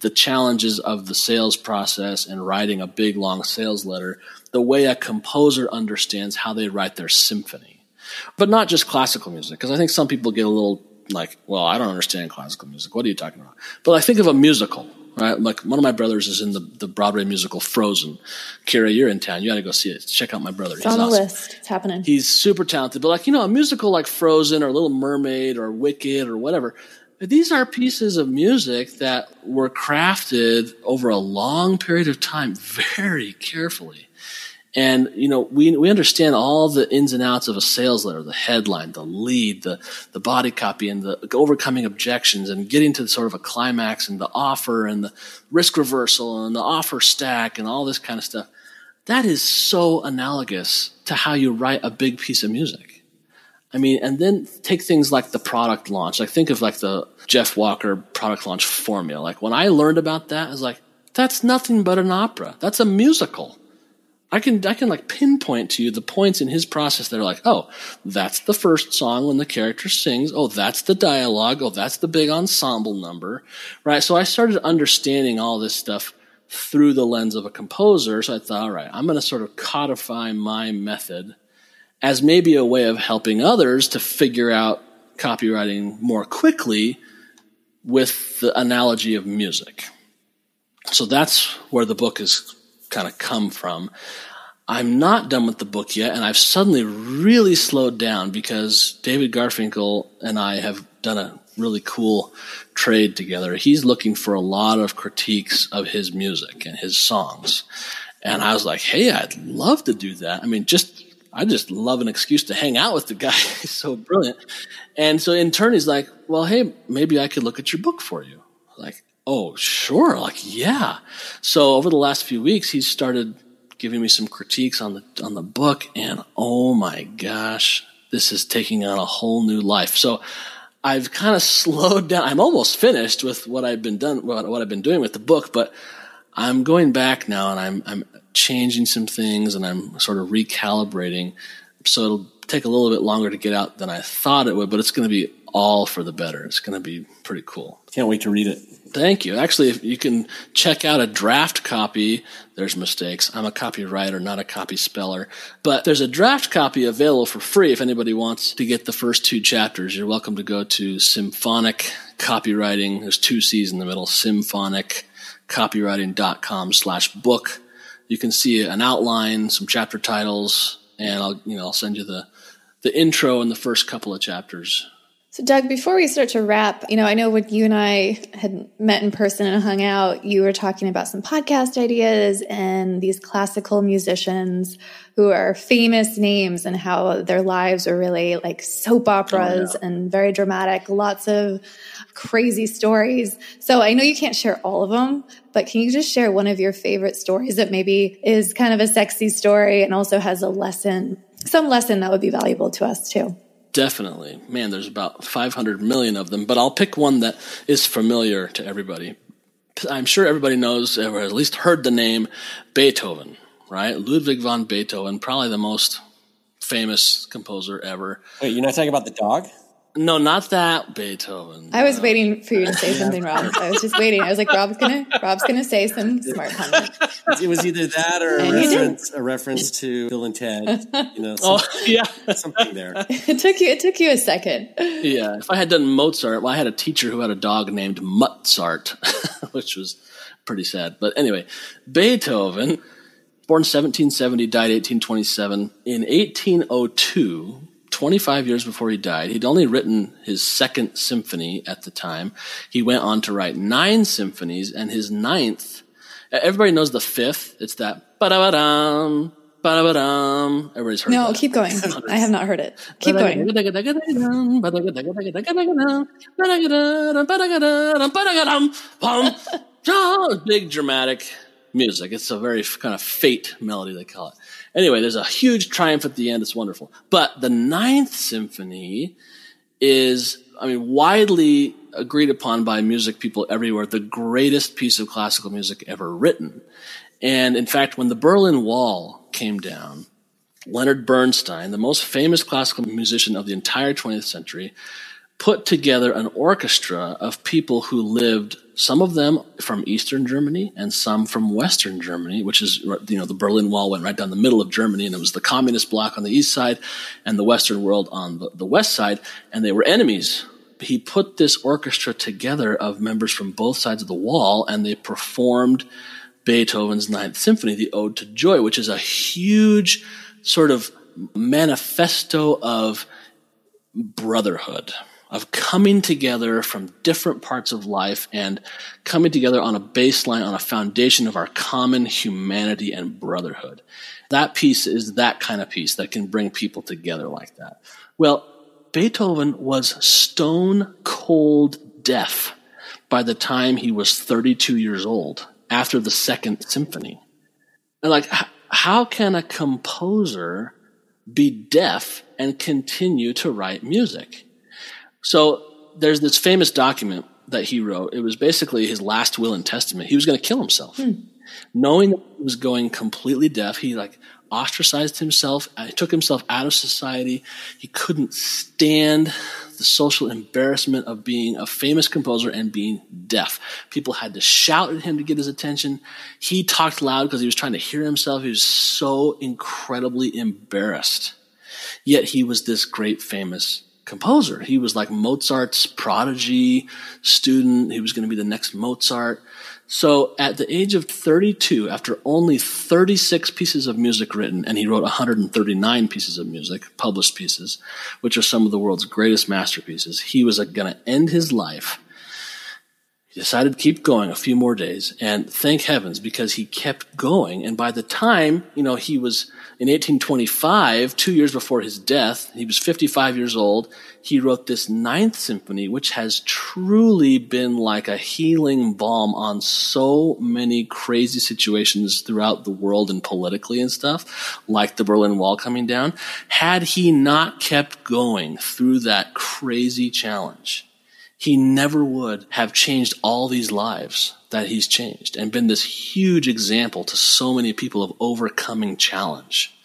the challenges of the sales process and writing a big long sales letter the way a composer understands how they write their symphony. But not just classical music, because I think some people get a little like, well, I don't understand classical music. What are you talking about? But I think of a musical, right? Like one of my brothers is in the, the Broadway musical Frozen. Kira, you're in town. You got to go see it. Check out my brother. It's He's on the awesome. list. It's happening. He's super talented. But like, you know, a musical like Frozen or Little Mermaid or Wicked or whatever, these are pieces of music that were crafted over a long period of time very carefully. And, you know, we, we understand all the ins and outs of a sales letter, the headline, the lead, the, the body copy, and the overcoming objections and getting to sort of a climax and the offer and the risk reversal and the offer stack and all this kind of stuff. That is so analogous to how you write a big piece of music. I mean, and then take things like the product launch. Like think of like the Jeff Walker product launch formula. Like when I learned about that, I was like, that's nothing but an opera. That's a musical. I can I can like pinpoint to you the points in his process that are like, oh, that's the first song when the character sings. Oh, that's the dialogue. Oh, that's the big ensemble number, right? So I started understanding all this stuff through the lens of a composer. So I thought, all right, I'm going to sort of codify my method as maybe a way of helping others to figure out copywriting more quickly with the analogy of music. So that's where the book has kind of come from. I'm not done with the book yet, and I've suddenly really slowed down because David Garfinkel and I have done a really cool trade together. He's looking for a lot of critiques of his music and his songs. And I was like, hey, I'd love to do that. I mean, just I just love an excuse to hang out with the guy. He's so brilliant. And so in turn, he's like, well, hey, maybe I could look at your book for you. Like, oh, sure. Like, yeah. So over the last few weeks, he's started giving me some critiques on the, on the book. And oh my gosh, this is taking on a whole new life. So I've kind of slowed down. I'm almost finished with what I've been done, what, what I've been doing with the book, but I'm going back now and I'm, I'm changing some things and I'm sort of recalibrating. So it'll take a little bit longer to get out than I thought it would, but it's going to be all for the better. It's going to be pretty cool. Can't wait to read it. Thank you. Actually, if you can check out a draft copy, there's mistakes. I'm a copywriter, not a copy speller. But there's a draft copy available for free if anybody wants to get the first two chapters. You're welcome to go to Symphonic Copywriting. There's two C's in the middle. Symphoniccopywriting.com slash book you can see an outline, some chapter titles, and I'll you know I'll send you the the intro and the first couple of chapters So, Doug, before we start to wrap, you know, I know when you and I had met in person and hung out, you were talking about some podcast ideas and these classical musicians who are famous names and how their lives are really like soap operas oh, yeah. and very dramatic, lots of crazy stories. So, I know you can't share all of them, but can you just share one of your favorite stories that maybe is kind of a sexy story and also has a lesson, some lesson that would be valuable to us too? Definitely. Man, there's about 500 million of them, but I'll pick one that is familiar to everybody. I'm sure everybody knows, or at least heard the name Beethoven, right? Ludwig van Beethoven, probably the most famous composer ever. Wait, you're not talking about the dog? No, not that Beethoven. I was waiting for you to say something, Rob. I was just waiting. I was like, Rob's gonna, Rob's gonna say some smart comment. It was either that or a reference, a reference, to Bill and Ted. You know, oh yeah, something there. It took you. It took you a second. Yeah, if I had done Mozart, well, I had a teacher who had a dog named Mozart, which was pretty sad. But anyway, Beethoven, born 1770, died 1827. In 1802 25 years before he died. He'd only written his second symphony at the time. He went on to write nine symphonies, and his ninth, everybody knows the fifth. It's that ba-da-ba-dum, ba-da-ba-dum. Everybody's heard No, that. keep going. I have not heard it. Keep going. Big dramatic music. It's a very kind of fate melody, they call it. Anyway, there's a huge triumph at the end. It's wonderful. But the ninth symphony is, I mean, widely agreed upon by music people everywhere, the greatest piece of classical music ever written. And in fact, when the Berlin Wall came down, Leonard Bernstein, the most famous classical musician of the entire 20th century, put together an orchestra of people who lived some of them from Eastern Germany and some from Western Germany, which is, you know, the Berlin Wall went right down the middle of Germany and it was the communist bloc on the east side and the Western world on the, the west side, and they were enemies. He put this orchestra together of members from both sides of the wall and they performed Beethoven's Ninth Symphony, the Ode to Joy, which is a huge sort of manifesto of brotherhood of coming together from different parts of life and coming together on a baseline, on a foundation of our common humanity and brotherhood. That piece is that kind of piece that can bring people together like that. Well, Beethoven was stone cold deaf by the time he was 32 years old after the second symphony. And like, how can a composer be deaf and continue to write music? So there's this famous document that he wrote. It was basically his last will and testament. He was going to kill himself. Hmm. Knowing that he was going completely deaf, he like ostracized himself, uh, he took himself out of society. He couldn't stand the social embarrassment of being a famous composer and being deaf. People had to shout at him to get his attention. He talked loud because he was trying to hear himself. He was so incredibly embarrassed. Yet he was this great famous composer. He was like Mozart's prodigy student. He was going to be the next Mozart. So at the age of 32, after only 36 pieces of music written, and he wrote 139 pieces of music, published pieces, which are some of the world's greatest masterpieces, he was going to end his life. He decided to keep going a few more days, and thank heavens because he kept going. And by the time, you know, he was in 1825, two years before his death, he was 55 years old. He wrote this ninth symphony, which has truly been like a healing balm on so many crazy situations throughout the world and politically and stuff, like the Berlin Wall coming down. Had he not kept going through that crazy challenge, he never would have changed all these lives that he's changed and been this huge example to so many people of overcoming challenge.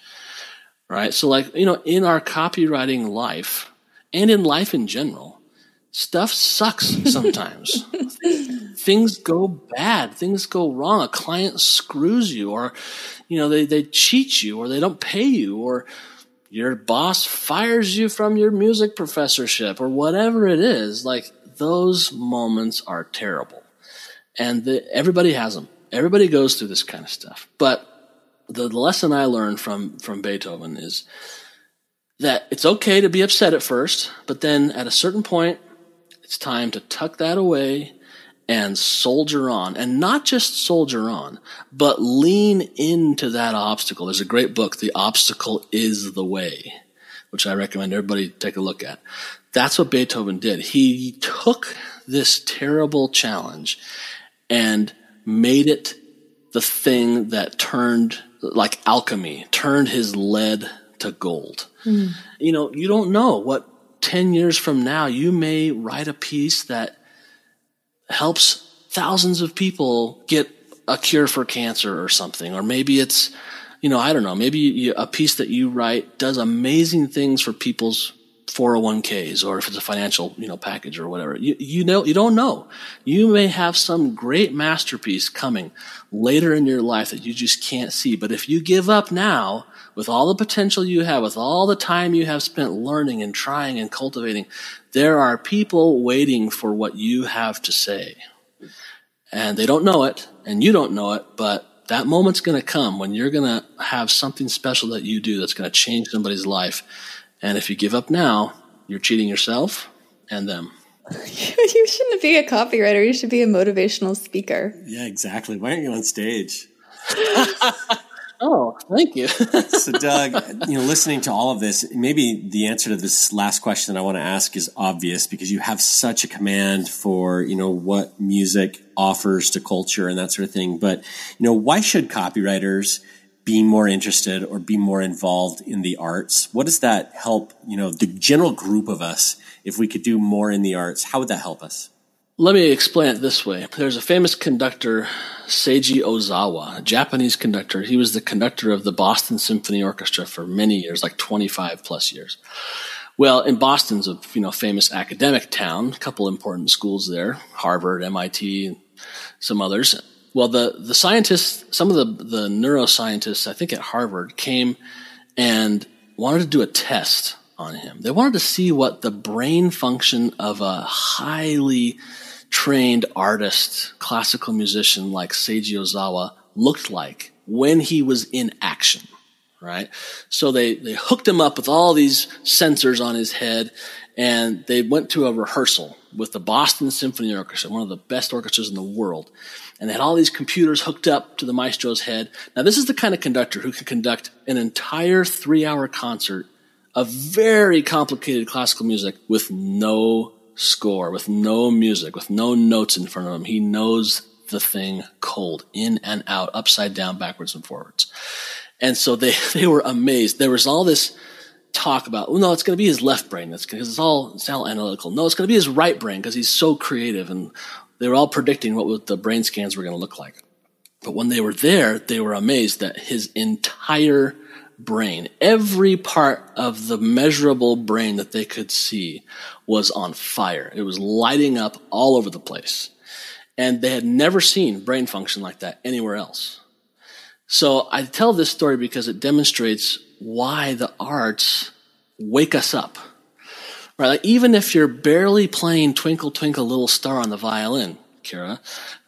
Right? So, like, you know, in our copywriting life and in life in general, stuff sucks sometimes. things go bad, things go wrong. A client screws you, or, you know, they, they cheat you, or they don't pay you, or, your boss fires you from your music professorship or whatever it is, like those moments are terrible. And the, everybody has them. Everybody goes through this kind of stuff. But the lesson I learned from, from Beethoven is that it's okay to be upset at first, but then at a certain point, it's time to tuck that away and soldier on. And not just soldier on, but lean into that obstacle. There's a great book, The Obstacle is the Way, which I recommend everybody take a look at. That's what Beethoven did. He took this terrible challenge and made it the thing that turned like alchemy, turned his lead to gold. Mm. You know, you don't know what 10 years from now you may write a piece that helps thousands of people get a cure for cancer or something. Or maybe it's, you know, I don't know, maybe you, a piece that you write does amazing things for people's 401ks or if it's a financial, you know, package or whatever. You, you know, you don't know. You may have some great masterpiece coming later in your life that you just can't see. But if you give up now, with all the potential you have, with all the time you have spent learning and trying and cultivating, there are people waiting for what you have to say. And they don't know it, and you don't know it, but that moment's going to come when you're going to have something special that you do that's going to change somebody's life. And if you give up now, you're cheating yourself and them. you shouldn't be a copywriter. You should be a motivational speaker. Yeah, exactly. Why aren't you on stage? Oh, thank you. so, Doug, you know, listening to all of this, maybe the answer to this last question that I want to ask is obvious because you have such a command for, you know, what music offers to culture and that sort of thing. But, you know, why should copywriters be more interested or be more involved in the arts? What does that help, you know, the general group of us if we could do more in the arts? How would that help us? Let me explain it this way. There's a famous conductor, Seiji Ozawa, a Japanese conductor. He was the conductor of the Boston Symphony Orchestra for many years, like 25 plus years. Well, in Boston's a you know famous academic town, a couple important schools there, Harvard, MIT, some others. Well, the the scientists, some of the the neuroscientists, I think at Harvard, came and wanted to do a test on him. They wanted to see what the brain function of a highly trained artist, classical musician like Seiji Ozawa looked like when he was in action, right? So they, they hooked him up with all these sensors on his head and they went to a rehearsal with the Boston Symphony Orchestra, one of the best orchestras in the world. And they had all these computers hooked up to the maestro's head. Now, this is the kind of conductor who can conduct an entire three hour concert of very complicated classical music with no score, with no music, with no notes in front of him. He knows the thing cold, in and out, upside down, backwards and forwards. And so they, they were amazed. There was all this talk about, well, no, it's going to be his left brain. That's because it's all, it's all analytical. No, it's going to be his right brain because he's so creative. And they were all predicting what the brain scans were going to look like. But when they were there, they were amazed that his entire brain, every part of the measurable brain that they could see was on fire. It was lighting up all over the place. And they had never seen brain function like that anywhere else. So I tell this story because it demonstrates why the arts wake us up. Right? Like even if you're barely playing Twinkle Twinkle Little Star on the violin, Kira,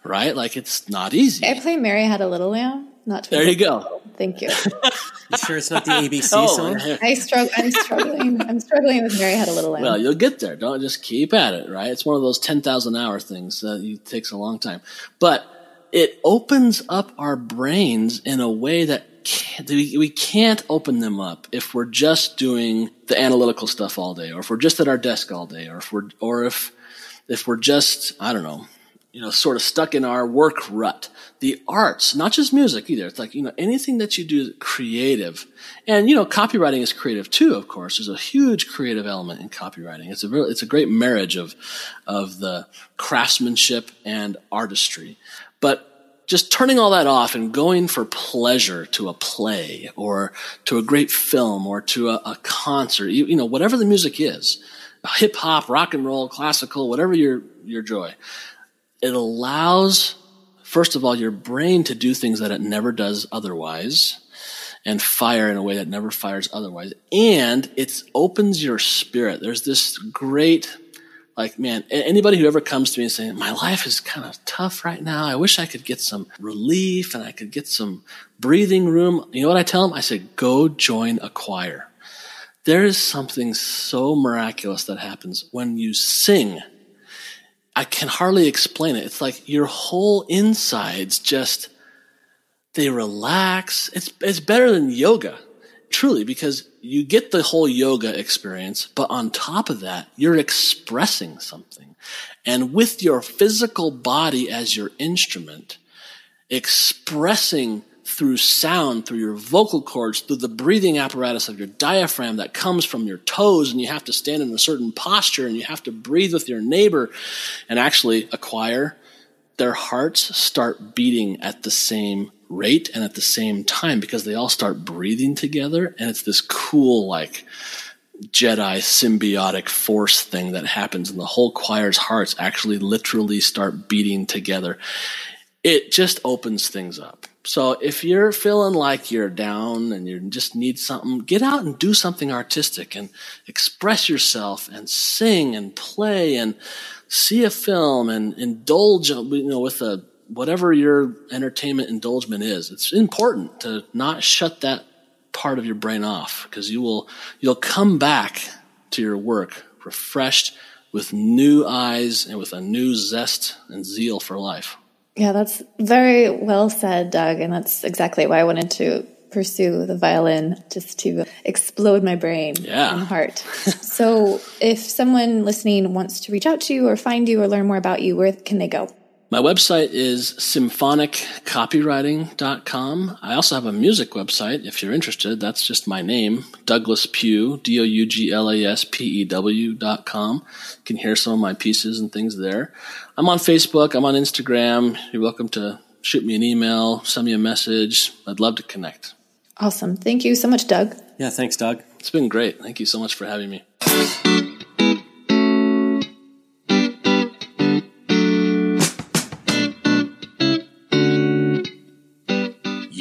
right? Like it's not easy. I play Mary Had a Little Lamb. Not Twinkle. There you go. Thank you. you sure it's not the ABC oh, song? I struggle. I'm struggling. I'm struggling with Mary Had a Little Lamb. Well, you'll get there. Don't just keep at it. Right? It's one of those ten thousand hour things that it takes a long time, but it opens up our brains in a way that can't, we can't open them up if we're just doing the analytical stuff all day, or if we're just at our desk all day, or if we're, or if, if we're just, I don't know, you know, sort of stuck in our work rut. The arts, not just music either. It's like, you know, anything that you do creative. And, you know, copywriting is creative too, of course. There's a huge creative element in copywriting. It's a real, it's a great marriage of, of the craftsmanship and artistry. But just turning all that off and going for pleasure to a play or to a great film or to a, a concert, you, you know, whatever the music is, hip hop, rock and roll, classical, whatever your, your joy it allows, first of all, your brain to do things that it never does otherwise and fire in a way that never fires otherwise. And it opens your spirit. There's this great, like, man, anybody who ever comes to me and saying, my life is kind of tough right now. I wish I could get some relief and I could get some breathing room. You know what I tell them? I say, go join a choir. There is something so miraculous that happens when you sing. I can hardly explain it. It's like your whole insides just they relax. It's it's better than yoga. Truly because you get the whole yoga experience, but on top of that, you're expressing something. And with your physical body as your instrument, expressing through sound, through your vocal cords, through the breathing apparatus of your diaphragm that comes from your toes, and you have to stand in a certain posture and you have to breathe with your neighbor and actually acquire, their hearts start beating at the same rate and at the same time because they all start breathing together. And it's this cool, like, Jedi symbiotic force thing that happens, and the whole choir's hearts actually literally start beating together. It just opens things up. So if you're feeling like you're down and you just need something, get out and do something artistic and express yourself and sing and play and see a film and indulge, you know, with a, whatever your entertainment indulgement is. It's important to not shut that part of your brain off because you will, you'll come back to your work refreshed with new eyes and with a new zest and zeal for life. Yeah, that's very well said, Doug. And that's exactly why I wanted to pursue the violin just to explode my brain yeah. and heart. so, if someone listening wants to reach out to you or find you or learn more about you, where can they go? My website is symphoniccopywriting.com. I also have a music website if you're interested. That's just my name, Douglas Pew, D O U G L A S P E W.com. You can hear some of my pieces and things there. I'm on Facebook, I'm on Instagram. You're welcome to shoot me an email, send me a message. I'd love to connect. Awesome. Thank you so much, Doug. Yeah, thanks, Doug. It's been great. Thank you so much for having me.